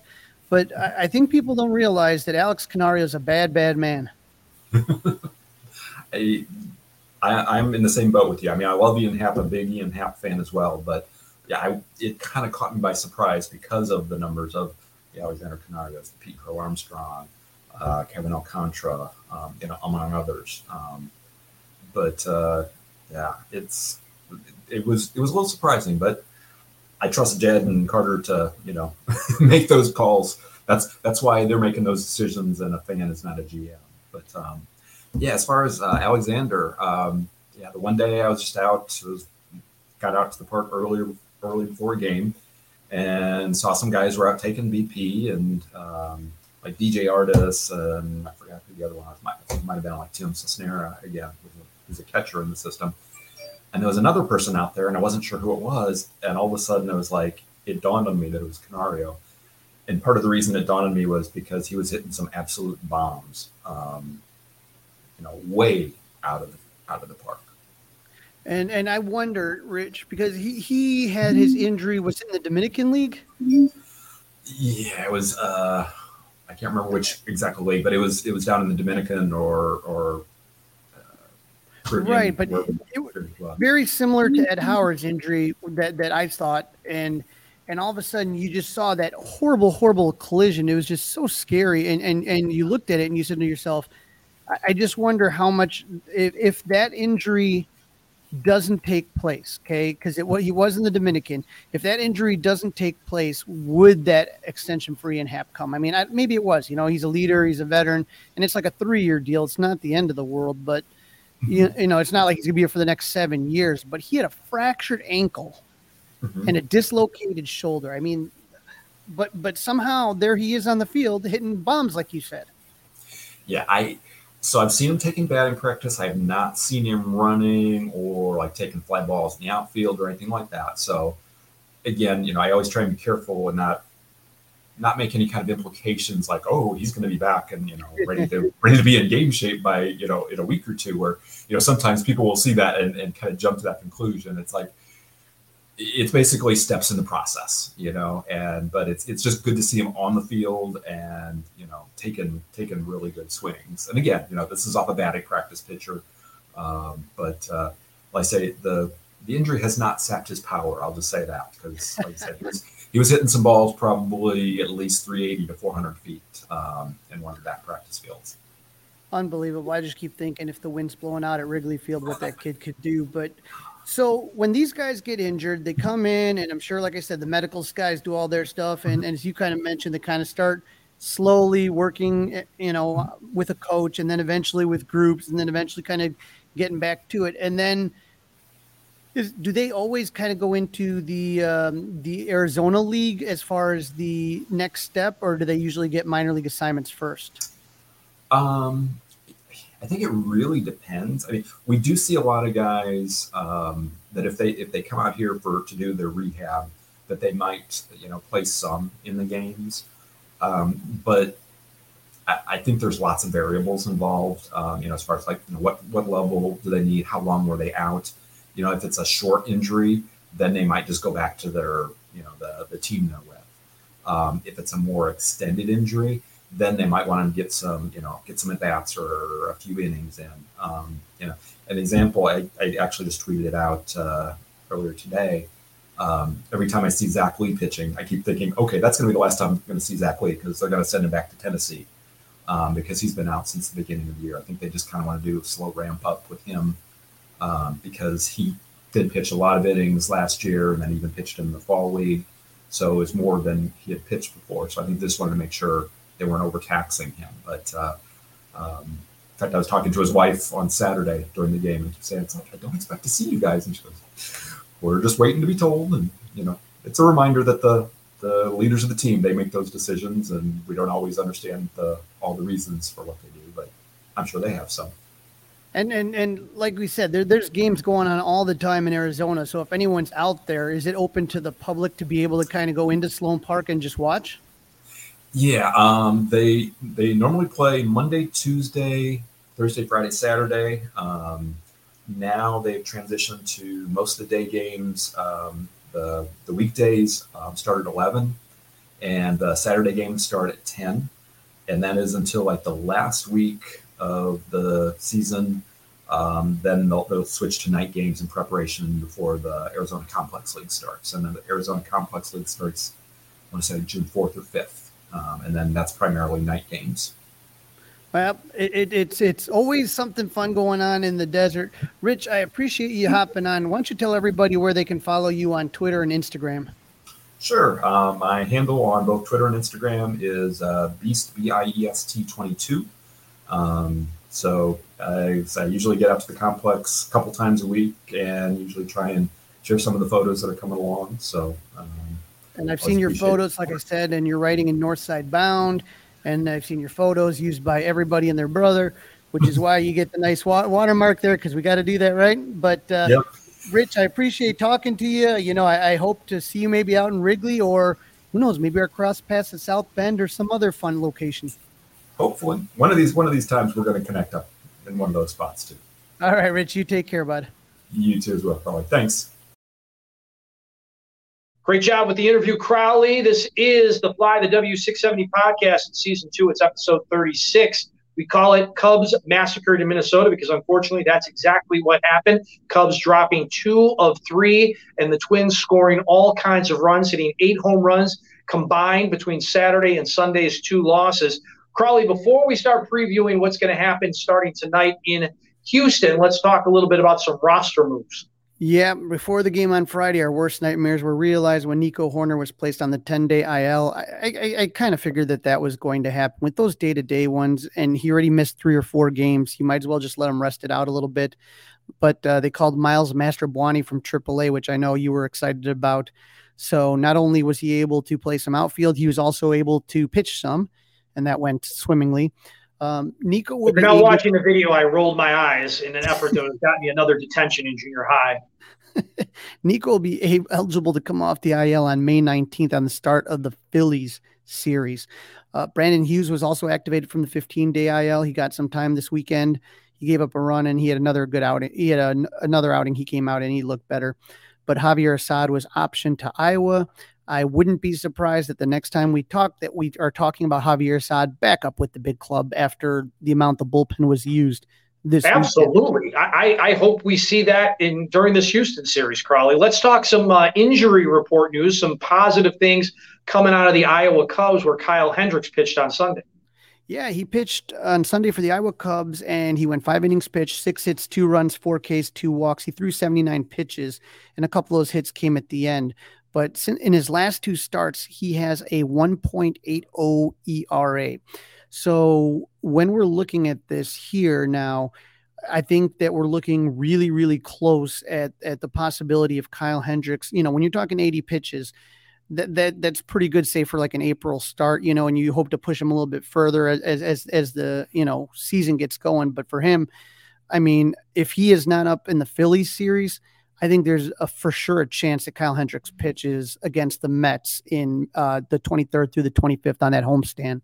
but I, I think people don't realize that Alex Canario is a bad, bad man. I, I, am in the same boat with you. I mean, I love Ian Happ, a big Ian Happ fan as well, but yeah, I, it kind of caught me by surprise because of the numbers of the Alexander Canario, the Pete Crow Armstrong, uh, Kevin Alcantara, um, you know, among others. Um, but uh, yeah, it's it was it was a little surprising, but I trust Jed and Carter to you know make those calls. That's that's why they're making those decisions, and a fan is not a GM. But um, yeah, as far as uh, Alexander, um, yeah, the one day I was just out, was, got out to the park earlier early before game, and saw some guys were out taking BP, and um, like DJ Artis, and I forgot who the other one was. It might have been like Tim Cisnera again, who's a catcher in the system. And there was another person out there, and I wasn't sure who it was. And all of a sudden, it was like it dawned on me that it was Canario. And part of the reason it dawned on me was because he was hitting some absolute bombs, um, you know, way out of out of the park. And and I wonder, Rich, because he he had his injury was in the Dominican League. Yeah, it was. uh I can't remember which exactly league, but it was it was down in the Dominican or or uh, right, but it, very similar to Ed Howard's injury that that I thought, and and all of a sudden you just saw that horrible, horrible collision. It was just so scary, and and and you looked at it and you said to yourself, I, I just wonder how much if, if that injury doesn't take place, okay, because it he was in the Dominican. If that injury doesn't take place, would that extension for Ian Happ come? I mean, I, maybe it was. You know, he's a leader, he's a veteran, and it's like a three-year deal. It's not the end of the world, but you, mm-hmm. you know, it's not like he's gonna be here for the next seven years. But he had a fractured ankle mm-hmm. and a dislocated shoulder. I mean, but but somehow there he is on the field hitting bombs, like you said. Yeah, I so I've seen him taking batting practice. I have not seen him running or like taking fly balls in the outfield or anything like that. So again, you know, I always try and be careful and not not make any kind of implications like, oh, he's going to be back and you know ready to ready to be in game shape by you know in a week or two. Where you know sometimes people will see that and, and kind of jump to that conclusion. It's like it's basically steps in the process, you know. And but it's it's just good to see him on the field and you know taking taking really good swings. And again, you know, this is off a batting practice pitcher, um, but uh, like I say, the the injury has not sapped his power. I'll just say that because, like I said, he was he was hitting some balls probably at least 380 to 400 feet um, in one of that practice fields. Unbelievable! I just keep thinking if the wind's blowing out at Wrigley Field, what that kid could do, but so when these guys get injured, they come in, and I'm sure, like I said, the medical guys do all their stuff, and, and as you kind of mentioned, they kind of start slowly working, eh, you know, with a coach, and then eventually with groups, and then eventually kind of getting back to it, and then. Is, do they always kind of go into the um, the Arizona League as far as the next step, or do they usually get minor league assignments first? Um, I think it really depends. I mean, we do see a lot of guys um, that if they if they come out here for to do their rehab, that they might you know play some in the games, um, but I, I, think there's lots of variables involved. Um, you know, as far as like you know, what what level do they need? How long were they out? You know, if it's a short injury, then they might just go back to their you know the the team they're with. Um, if it's a more extended injury, then they might want to get some, you know, get some at bats or a few innings in. Um, you know, an example, I, I actually just tweeted it out uh, earlier today. Um, every time I see Zac Leigh pitching, I keep thinking, okay, that's going to be the last time I'm going to see Zac Leigh because they're going to send him back to Tennessee um, because he's been out since the beginning of the year. I think they just kind of want to do a slow ramp up with him um, because he did pitch a lot of innings last year and then even pitched in the fall league. So it was more than he had pitched before. So I think they just wanted to make sure they weren't overtaxing him. But uh, um, in fact, I was talking to his wife on Saturday during the game, and she said, "It's like I don't expect to see you guys." And she goes, "We're just waiting to be told." And you know, it's a reminder that the the leaders of the team they make those decisions, and we don't always understand the all the reasons for what they do, but I'm sure they have some. And and and like we said, there, there's games going on all the time in Arizona. So if anyone's out there, is it open to the public to be able to kind of go into Sloan Park and just watch? Yeah, um, they they normally play Monday, Tuesday, Thursday, Friday, Saturday. Um, now they've transitioned to most of the day games. Um, the the weekdays um, start at eleven, and the Saturday games start at ten, and that is until like the last week of the season. Um, then they'll, they'll switch to night games in preparation before the Arizona Complex League starts, and then the Arizona Complex League starts. I want to say June fourth or fifth, um, and then that's primarily night games. Well, it, it, it's it's always something fun going on in the desert. Rich, I appreciate you hopping on. Why don't you tell everybody where they can follow you on Twitter and Instagram? Sure. Um, my handle on both Twitter and Instagram is uh, Beast B I E S T twenty two. Um, so I, I, usually get out to the complex a couple times a week and usually try and share some of the photos that are coming along. So, um, and I've seen your photos, like I said, and you're writing in Northside Bound, and I've seen your photos used by everybody and their brother, which is why you get the nice wa- watermark there because we got to do that, right? But uh, yep. Rich, I appreciate talking to you. You know, I, I hope to see you maybe out in Wrigley or who knows, maybe our cross paths at South Bend or some other fun location hopefully one of these one of these times we're going to connect up in one of those spots too. All right, Rich, you take care, bud. You too as well, Crawly. Thanks. Great job with the interview, Crawly. This is the Fly the W670 podcast in season two. It's episode 36. We call it Cubs Massacred in Minnesota because unfortunately that's exactly what happened. Cubs dropping two of three, and the Twins scoring all kinds of runs, hitting eight home runs combined between Saturday and Sunday's two losses. Crawly, before we start previewing what's going to happen starting tonight in Houston, let's talk a little bit about some roster moves. Yeah, before the game on Friday, our worst nightmares were realized when Nico Hoerner was placed on the 10 day IL. I, I, I kind of figured that that was going to happen with those day to day ones, and he already missed three or four games. You might as well just let him rest it out a little bit. But uh, they called Miles Mastrobuoni from AAA, which I know you were excited about. So not only was he able to play some outfield, he was also able to pitch some and that went swimmingly. Um, Nico will if you're not watching the video, I rolled my eyes in an effort to have got me another detention in junior high. Nico will be eligible to come off the IL on May 19th on the start of the Phillies series. Uh, Brandon Hughes was also activated from the 15 day IL. He got some time this weekend. He gave up a run and he had another good outing. He had a, another outing. He came out and he looked better. But Javier Assad was optioned to Iowa. I wouldn't be surprised that the next time we talk that we are talking about Javier Assad back up with the big club after the amount the bullpen was used this absolutely I, I hope we see that in during this houston series Crawly. let's talk some uh, injury report news some positive things coming out of the iowa cubs where kyle hendricks pitched on sunday yeah, he pitched on Sunday for the Iowa Cubs and he went five innings pitched, six hits, two runs, four Ks, two walks. He threw 79 pitches, and a couple of those hits came at the end. But in his last two starts, he has a 1.80 ERA. So when we're looking at this here now, I think that we're looking really, really close at, at the possibility of Kyle Hendricks. You know, when you're talking 80 pitches, that, that that's pretty good, say for like an April start, you know, and you hope to push him a little bit further as as as the you know season gets going. But for him, I mean, if he is not up in the Phillies series, I think there's a for sure a chance that Kyle Hendricks pitches against the Mets in uh, the 23rd through the 25th on that homestand.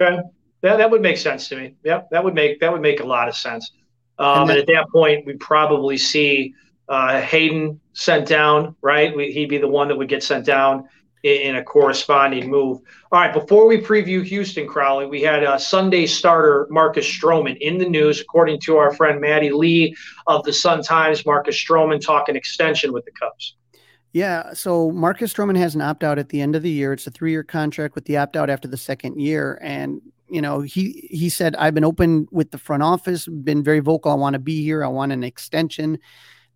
Okay, that that would make sense to me. Yep, that would make that would make a lot of sense. Um, and, then, and, at that point, we probably see uh, Hayden sent down. Right, we, he'd be the one that would get sent down in a corresponding move. All right, before we preview Houston, Crawly, we had a Sunday starter Marcus Stroman in the news, according to our friend Maddie Lee of the Sun Times. Marcus Stroman talking extension with the Cubs. Yeah, so Marcus Stroman has an opt out at the end of the year. It's a three year contract with the opt out after the second year, and you know he he said I've been open with the front office, been very vocal. I want to be here. I want an extension.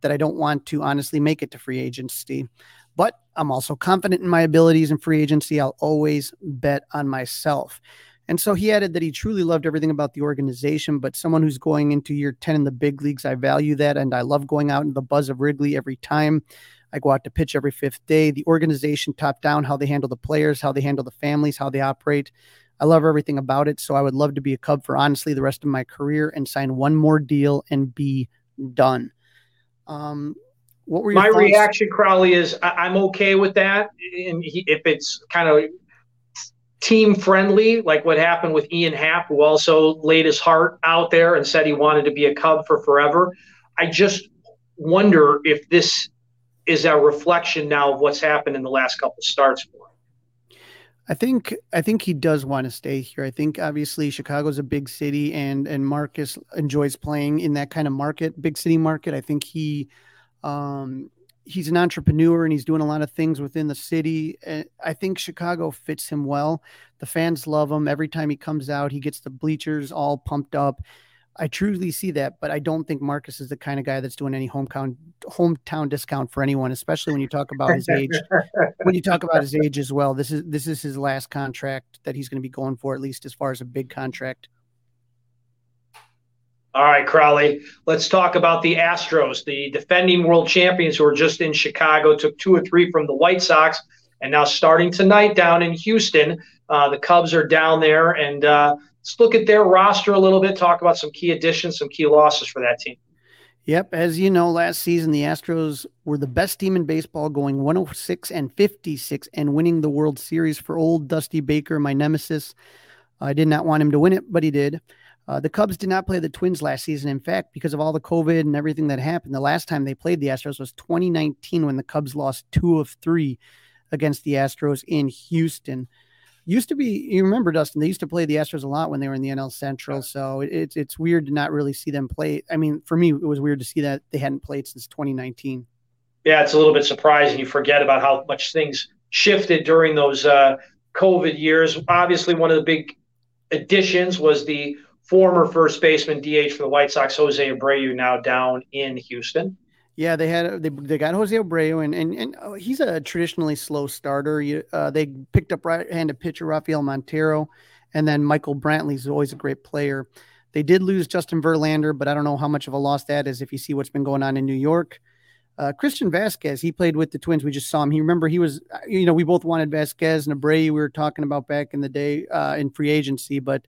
That I don't want to honestly make it to free agency. But I'm also confident in my abilities in free agency. I'll always bet on myself. And so he added that he truly loved everything about the organization, but someone who's going into year 10 in the big leagues, I value that. And I love going out in the buzz of Wrigley every time. I go out to pitch every fifth day. The organization, top down, how they handle the players, how they handle the families, how they operate. I love everything about it. So I would love to be a Cub for honestly the rest of my career and sign one more deal and be done. Um, what were my thoughts? reaction, Crawly, is I- am okay with that. And he, if it's kind of team friendly, like what happened with Ian Happ, who also laid his heart out there and said he wanted to be a Cub for forever. I just wonder if this is a reflection now of what's happened in the last couple starts for. I think I think he does want to stay here. I think obviously Chicago's a big city and and Marcus enjoys playing in that kind of market, big city market. I think he um he's an entrepreneur and he's doing a lot of things within the city. I think Chicago fits him well. The fans love him. Every time he comes out, he gets the bleachers all pumped up. I truly see that, but I don't think Marcus is the kind of guy that's doing any hometown hometown discount for anyone, especially when you talk about his age. when you talk about his age as well, this is this is his last contract that he's going to be going for, at least as far as a big contract. All right, Crawly. Let's talk about the Astros, the defending world champions who are just in Chicago, took two or three from the White Sox, and now starting tonight down in Houston. Uh, the Cubs are down there, and uh, let's look at their roster a little bit, talk about some key additions, some key losses for that team. Yep, as you know, last season the Astros were the best team in baseball, going 106 and 56 and winning the World Series for old Dusty Baker, my nemesis. I did not want him to win it, but he did. Uh, the Cubs did not play the Twins last season. In fact, because of all the COVID and everything that happened, the last time they played the Astros was 2019 when the Cubs lost two of three against the Astros in Houston. Used to be, you remember, Dustin, they used to play the Astros a lot when they were in the NL Central. So it's it's weird to not really see them play. I mean, for me, it was weird to see that they hadn't played since 2019. Yeah, it's a little bit surprising. You forget about how much things shifted during those uh, COVID years. Obviously, one of the big additions was the former first baseman DH for the White Sox, Jose Abreu, now down in Houston. Yeah, they had they, they got Jose Abreu, and and, and oh, he's a traditionally slow starter. You, uh, they picked up right-handed pitcher Rafael Montero, and then Michael Brantley is always a great player. They did lose Justin Verlander, but I don't know how much of a loss that is if you see what's been going on in New York. Uh, Christian Vazquez, he played with the Twins. We just saw him. He remember he was, you know, we both wanted Vazquez and Abreu. We were talking about back in the day uh, in free agency, but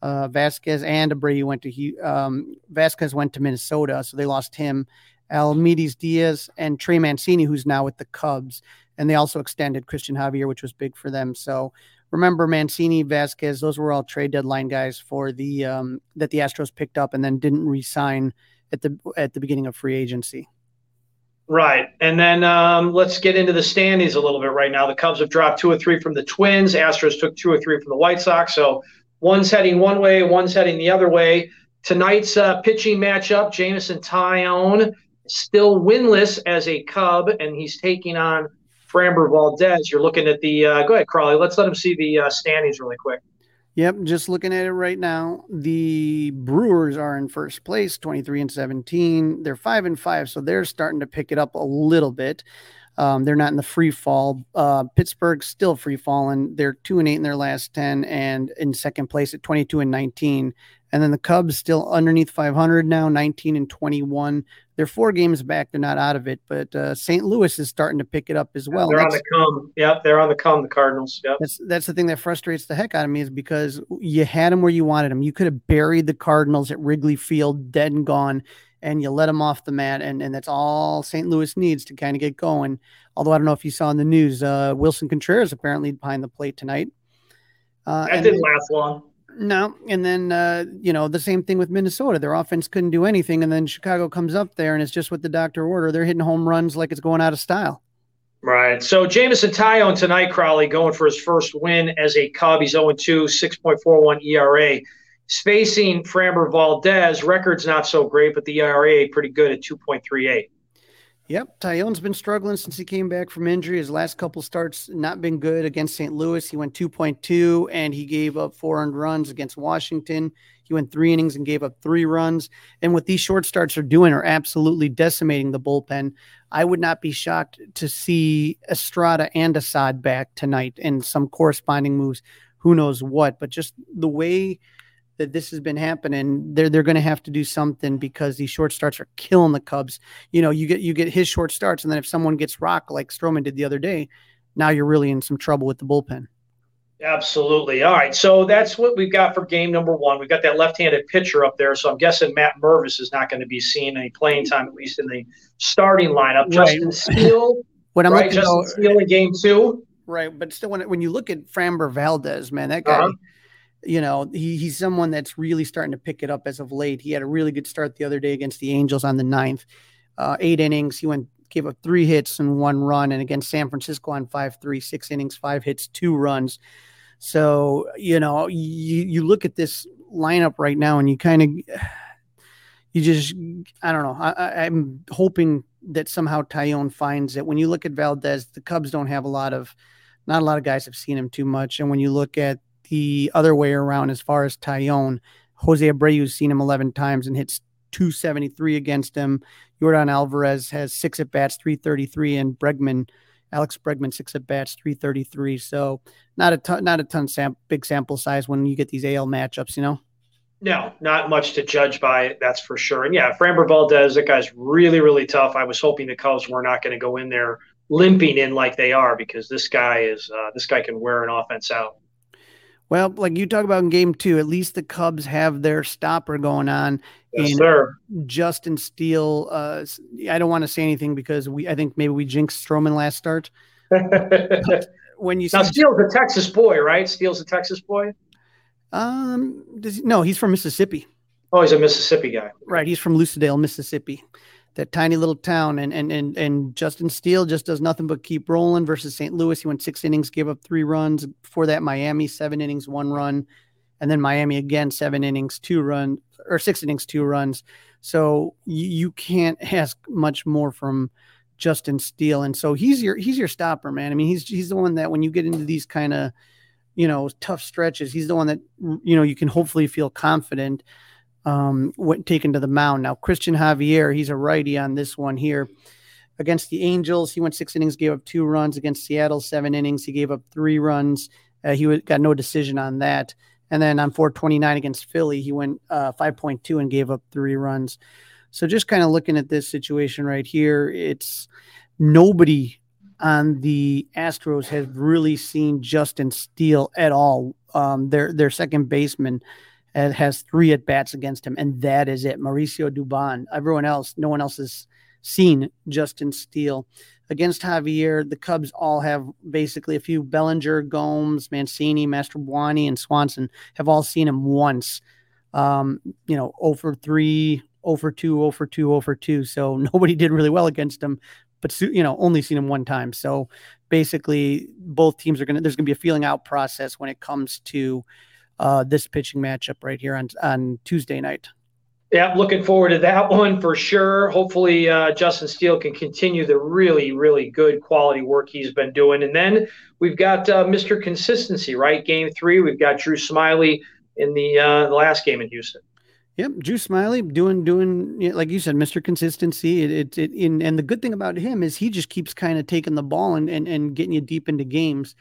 uh, Vazquez and Abreu went to um, Vazquez went to Minnesota, so they lost him. Aledmys Diaz and Trey Mancini, who's now with the Cubs, and they also extended Cristian Javier, which was big for them. So remember Mancini, Vazquez, those were all trade deadline guys for the um, that the Astros picked up and then didn't re-sign at the at the beginning of free agency. Right. And then um, let's get into the standings a little bit right now. The Cubs have dropped two or three from the Twins. Astros took two or three from the White Sox. So One's heading one way, one's heading the other way. Tonight's uh, pitching matchup, Jameson Taillon still winless as a Cub, and he's taking on Framber Valdez. You're looking at the. Uh, go ahead, Crawly. Let's let him see the uh, standings really quick. Yep, just looking at it right now. The Brewers are in first place, 23 and 17. They're 5 and 5, so they're starting to pick it up a little bit. Um, they're not in the free fall. Uh, Pittsburgh's still free falling. They're two and eight in their last ten, and in second place at twenty two and nineteen. And then the Cubs still underneath 500 now, 19 and 21. They're four games back. They're not out of it, but uh, St. Louis is starting to pick it up as well. They're that's, on the come. Yep, they're on the come. The Cardinals. Yep. That's that's the thing that frustrates the heck out of me is because you had them where you wanted them. You could have buried the Cardinals at Wrigley Field, dead and gone, and you let them off the mat, and and that's all St. Louis needs to kind of get going. Although I don't know if you saw in the news, uh, Willson Contreras apparently behind the plate tonight. Uh, that didn't last long. No, and then uh, you know the same thing with Minnesota. Their offense couldn't do anything, and then Chicago comes up there, and it's just what the doctor ordered. They're hitting home runs like it's going out of style. Right. So Jameson Taillon tonight, Crawly, going for his first win as a Cub. He's 0 2, 6.41 ERA. Spacing Framber Valdez, record's not so great, but the ERA pretty good at 2.38. Yep, Taillon's been struggling since he came back from injury. His last couple starts not been good against St. Louis. He went 2.2 and he gave up four earned runs against Washington. He went three innings and gave up three runs. And what these short starts are doing are absolutely decimating the bullpen. I would not be shocked to see Estrada and Assad back tonight and some corresponding moves. Who knows what? But just the way that this has been happening, they're they're going to have to do something because these short starts are killing the Cubs. You know, you get you get his short starts, and then if someone gets rock like Stroman did the other day, now you're really in some trouble with the bullpen. Absolutely. All right. So that's what we've got for game number one. We've got that left-handed pitcher up there. So I'm guessing Matt Mervis is not going to be seeing any playing time, at least in the starting lineup. Right. Justin Steele. what I'm right? Justin Steele in game two. Right. But still, when, when you look at Framber Valdez, man, that guy, uh-huh. You know, he, he's someone that's really starting to pick it up as of late. He had a really good start the other day against the Angels on the ninth. Uh, eight innings. He went gave up three hits and one run. And against San Francisco on five three, six innings, five hits, two runs. So, you know, you, you look at this lineup right now and you kind of, you just, I don't know. I, I'm hoping that somehow Taillon finds it. When you look at Valdez, the Cubs don't have a lot of, not a lot of guys have seen him too much. And when you look at the other way around, as far as Taillon, Jose Abreu's seen him 11 times and hits 273 against him. Yordan Alvarez has six at bats, 333, and Bregman Alex Bregman six at bats, three thirty three. So not a ton, not a ton sam- big sample size when you get these AL matchups, you know. No, not much to judge by, that's for sure. And yeah, Framber Valdez, that guy's really, really tough. I was hoping the Cubs were not going to go in there limping in like they are because this guy is uh, this guy can wear an offense out. Well, like you talk about in game two, at least the Cubs have their stopper going on. Yes, sir. Justin Steele. Uh, I don't want to say anything because we, I think maybe we jinxed Stroman last start. when you now Steele's a Texas boy, right? Steele's a Texas boy. Um, does, no, he's from Mississippi. Oh, he's a Mississippi guy. Right, he's from Lucedale, Mississippi that tiny little town. And and and and Justin Steele just does nothing but keep rolling versus St. Louis. He went six innings, gave up three runs. Before that, Miami seven innings, one run, and then Miami again seven innings, two run or six innings, two runs. So you, you can't ask much more from Justin Steele. And so he's your he's your stopper, man. I mean, he's he's the one that when you get into these kind of you know tough stretches, he's the one that you know you can hopefully feel confident um, went taken to the mound. Now, Cristian Javier, he's a righty on this one here. Against the Angels, he went six innings, gave up two runs. Against Seattle, seven innings, he gave up three runs. Uh, he got no decision on that. And then on 429 against Philly, he went uh, 5.2 and gave up three runs. So just kind of looking at this situation right here, it's nobody on the Astros has really seen Justin Steele at all. Um, their their second baseman and has three at bats against him, and that is it. Mauricio Dubon. Everyone else, no one else has seen Justin Steele. Against Javier, the Cubs all have basically a few Bellinger, Gomes, Mancini, Mastrobuoni, and Swanson have all seen him once. Um, you know, over 3, over 2, over 2, over 2. So nobody did really well against him, but, you know, only seen him one time. So basically, both teams are to, there's to be a feeling out process when it comes to uh, this pitching matchup right here on on Tuesday night. Yeah, looking forward to that one for sure. Hopefully, uh, Justin Steele can continue the really, really good quality work he's been doing. And then we've got uh, Mr. Consistency, right? Game three, we've got Drew Smyly in the, uh, the last game in Houston. Yep, Drew Smyly doing doing like you said, Mr. Consistency. It, it, it in, and the good thing about him is he just keeps kind of taking the ball and, and and getting you deep into games.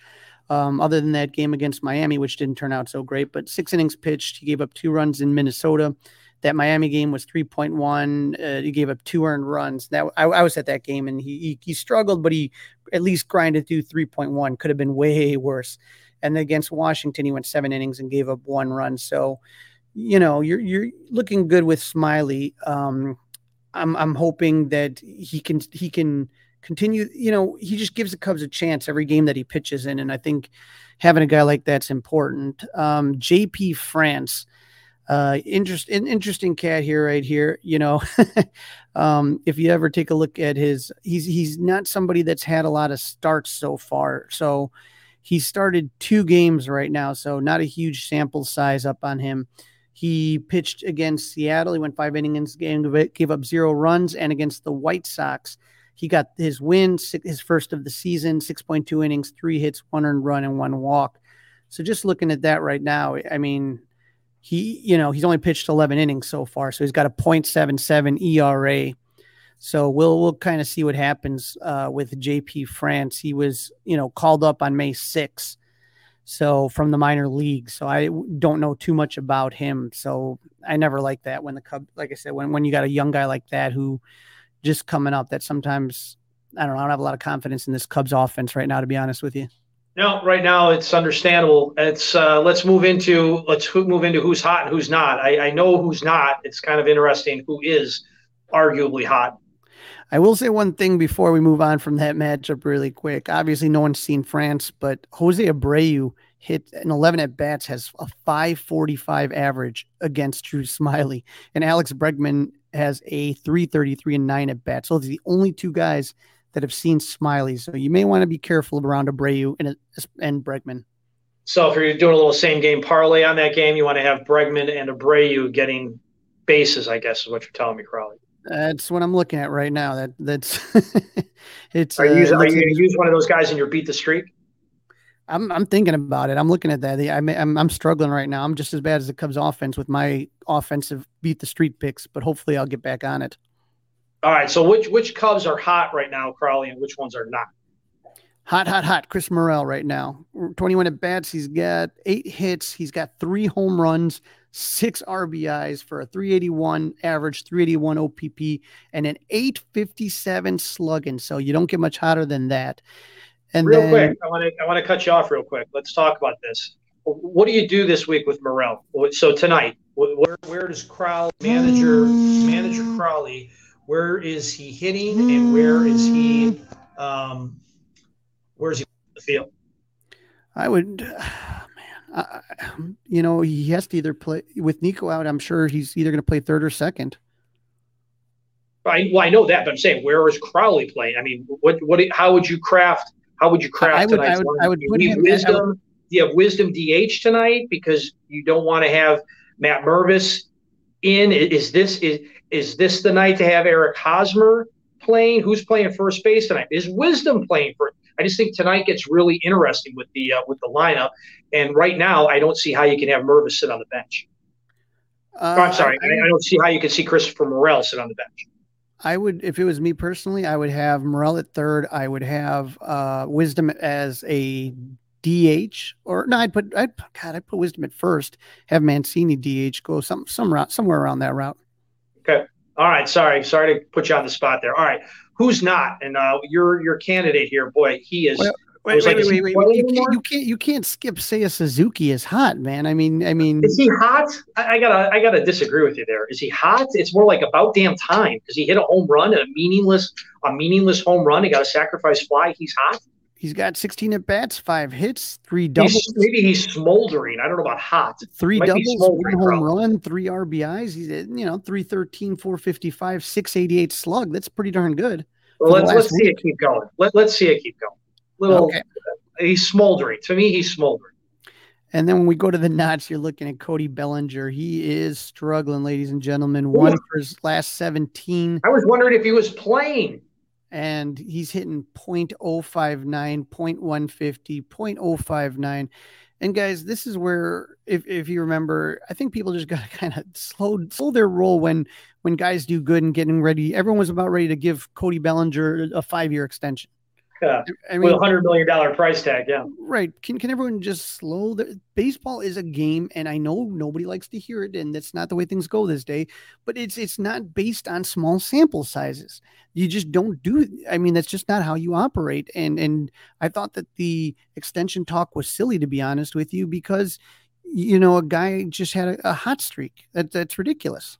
Um, other than that game against Miami, which didn't turn out so great, but six innings pitched. He gave up two runs in Minnesota. That Miami game was 3.1. Uh, he gave up two earned runs. That I, I was at that game and he, he, he struggled, but he at least grinded through 3.1. Could have been way worse. And against Washington, he went seven innings and gave up one run. So, you know, you're you're looking good with Smyly. Um, I'm I'm hoping that he can he can continue. You know, he just gives the Cubs a chance every game that he pitches in, and I think having a guy like that's important. Um, JP France, uh, interest, interesting cat here, right here. You know, um, if you ever take a look at his, he's he's not somebody that's had a lot of starts so far. So he started two games right now, so not a huge sample size up on him. He pitched against Seattle. He went five innings, game, gave up zero runs, and against the White Sox, he got his win, his first of the season, 6.2 innings, three hits, one earned run, and one walk. So just looking at that right now, I mean, he, you know, he's only pitched 11 innings so far. So he's got a 0.77 ERA. So we'll we'll kind of see what happens uh, with JP France. He was, you know, called up on May 6th. So from the minor leagues. So I don't know too much about him. So I never like that when the Cub, like I said, when, when you got a young guy like that who just coming up that sometimes, I don't know, I don't have a lot of confidence in this Cubs offense right now, to be honest with you. No, right now it's understandable. It's uh, let's move into let's move into who's hot and who's not. I, I know who's not. It's kind of interesting who is arguably hot. I will say one thing before we move on from that matchup really quick. Obviously, no one's seen France, but Jose Abreu hit an 11 at bats, has a 545 average against Drew Smyly. and Alex Bregman has a 333 and 9 at bats. So those are the only two guys that have seen Smyly. So you may want to be careful around Abreu and, and Bregman. So if you're doing a little same game parlay on that game, you want to have Bregman and Abreu getting bases, I guess is what you're telling me, Crawly. That's what I'm looking at right now. That that's it's. Are you, uh, are you going to use one of those guys in your beat the streak? I'm I'm thinking about it. I'm looking at that. I'm I'm, I'm struggling right now. I'm just as bad as the Cubs offense with my offensive beat the street picks, but hopefully I'll get back on it. All right. So which which Cubs are hot right now, Crawly, and which ones are not? Hot, hot, hot. Chris Morel right now. 21 at bats. He's got eight hits. He's got three home runs, six RBIs for a 381 average, 381 OPP, and an 857 slugging. So you don't get much hotter than that. And real then, quick, I want to I want to cut you off real quick. Let's talk about this. What do you do this week with Morel? So tonight, where where does Crawly manager manager Crawly? Where is he hitting, and where is he? Um, where is he the field? I would, man, I, you know, he has to either play with Nico out. I'm sure he's either going to play third or second. I, well, I know that, but I'm saying, where is Crawly playing? I mean, what, what, how would you craft? How would you craft I would, tonight's I would, I would do put you, him, wisdom, would, do you have wisdom DH tonight because you don't want to have Matt Mervis in? Is this is is this the night to have Eric Hosmer playing? Who's playing first base tonight? Is Wisdom playing for? I just think tonight gets really interesting with the uh, with the lineup. And right now, I don't see how you can have Mervis sit on the bench. Uh, Oh, I'm sorry, I- I, I don't see how you can see Christopher Morel sit on the bench. I would, if it was me personally, I would have Morel at third. I would have uh, Wisdom as a DH, or no, I'd put, I'd God, I'd put Wisdom at first. Have Mancini DH go some some route somewhere around that route. Okay. All right. Sorry. Sorry to put you on the spot there. All right. Who's not? And uh, your your candidate here, boy, he is. Wait, wait, like, wait, wait, wait. You can't, you can't, you can't skip. Seiya Suzuki is hot, man. I mean, I mean, Is he hot? I, I gotta, I gotta disagree with you there. Is he hot? It's more like about damn time because he hit a home run and a meaningless, a meaningless home run. He got a sacrifice fly. He's hot. he's got 16 at bats, five hits, three doubles, He's, maybe he's smoldering. I don't know about hot. three doubles, one home bro. run, three RBIs. He's you know, 313, 455, 688 slug. That's pretty darn good. Well, let's let's see it keep going. Let let's see it keep going. Little. Okay. He's smoldering. To me, he's smoldering. And then when we go to the knots, you're looking at Cody Bellinger. He is struggling, ladies and gentlemen. One for his last 17, I was wondering if he was playing. and he's hitting 0.059, 0.150, 0.059. And guys, this is where, if, if you remember, I think people just got to kind of slow slow their roll when when guys do good and getting ready. Everyone was about ready to give Cody Bellinger a five year extension. Yeah. I with a hundred million dollar price tag. Yeah. Right. Can can everyone just slow the baseball is a game and I know nobody likes to hear it and that's not the way things go this day, but it's it's not based on small sample sizes. You just don't do I mean that's just not how you operate and and I thought that the extension talk was silly to be honest with you because you know a guy just had a, a hot streak. That that's ridiculous.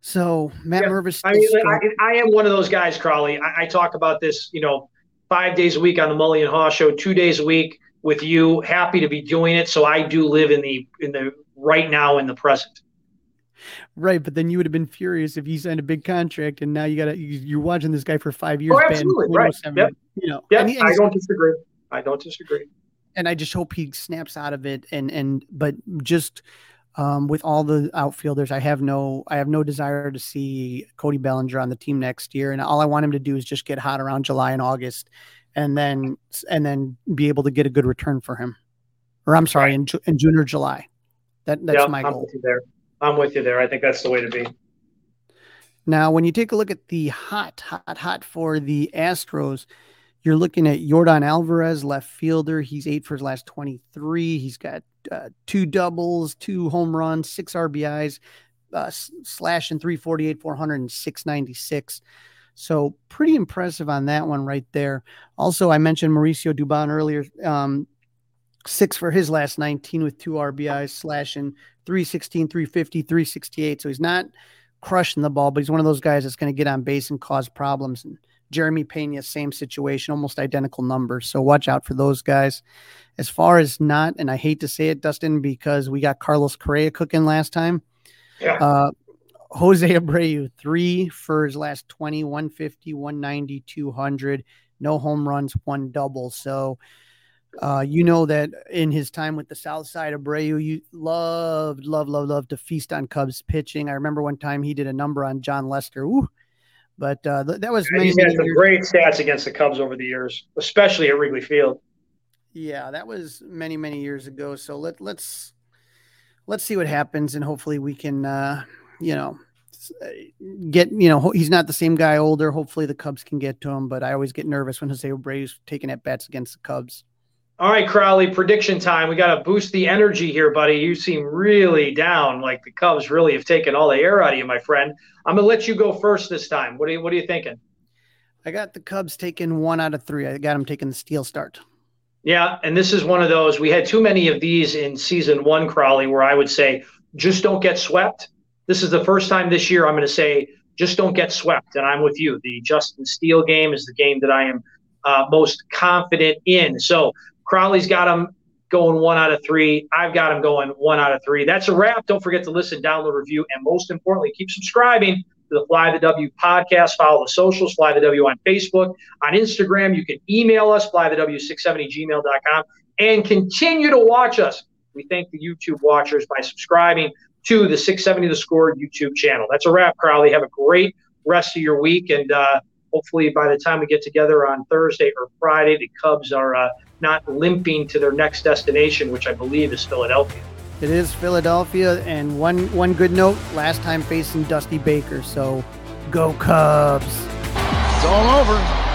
So Matt Yeah, Mervis I mean, I, I am one of those guys, Crawly. I, I talk about this, you know, five days a week on the Mully and Haugh show, two days a week with you. Happy to be doing it. So I do live in the in the right now in the present. Right, but then you would have been furious if you signed a big contract and now you got to you're watching this guy for five years. Oh, absolutely, right. 0.07, Yep. You know, Yeah, and, he- and I don't disagree. I don't disagree. and I just hope he snaps out of it. And and but just um, with all the outfielders, I have no I have no desire to see Cody Bellinger on the team next year. And all I want him to do is just get hot around July and August, and then and then be able to get a good return for him. Or I'm sorry, in, in June or July. That that's my I'm goal. with you there. I'm with you there. I think that's the way to be. Now, when you take a look at the hot, hot, hot for the Astros, You're looking at Yordan Alvarez, left fielder. He's eight for his last 23. He's got uh, two doubles, two home runs, six RBIs, uh, slashing 348, 400, and 696. So pretty impressive on that one right there. Also, I mentioned Mauricio Dubon earlier. Um, six for his last 19 with two RBIs, slashing 316, 350, 368. So he's not crushing the ball, but he's one of those guys that's going to get on base and cause problems. And Jeremy Pena, same situation, almost identical numbers. So watch out for those guys. As far as not, and I hate to say it, Dustin, because we got Carlos Correa cooking last time. Yeah. Uh, Jose Abreu, three for his last 20, 150, 190, 200, no home runs, one double. So, uh, you know that in his time with the South Side, Abreu, you loved, love, love, love to feast on Cubs pitching. I remember one time he did a number on Jon Lester. Ooh, but uh, th- that was many, he's had some years. great stats against the Cubs over the years, especially at Wrigley Field. Yeah, that was many, many years ago. So let let's let's see what happens, and hopefully we can, uh, you know, get you know he's not the same guy older. Hopefully the Cubs can get to him, but I always get nervous when Jose Abreu's taking at bats against the Cubs. All right, Crawly, prediction time. We got to boost the energy here, buddy. You seem really down, like the Cubs really have taken all the air out of you, my friend. I'm gonna let you go first this time. What are you What are you thinking? I got the Cubs taking one out of three. I got them taking the Steele start. Yeah, and this is one of those. We had too many of these in season one, Crawly, where I would say just don't get swept. This is the first time this year I'm going to say just don't get swept, and I'm with you. The Justin Steele game is the game that I am uh, most confident in. So Crawly's got him going one out of three. I've got him going one out of three. That's a wrap. Don't forget to listen, download, review, and most importantly, keep subscribing to the Fly the W podcast. Follow the socials, Fly the W on Facebook, on Instagram. You can email us, flythew670gmail.com, and continue to watch us. We thank the YouTube watchers by subscribing to the 670 The Score YouTube channel. That's a wrap, Crowley. Have a great rest of your week, and uh, hopefully by the time we get together on Thursday or Friday, the Cubs are uh, not limping to their next destination, which I believe is Philadelphia. It is Philadelphia, and one one good note: last time facing Dusty Baker, so go Cubs! It's all over.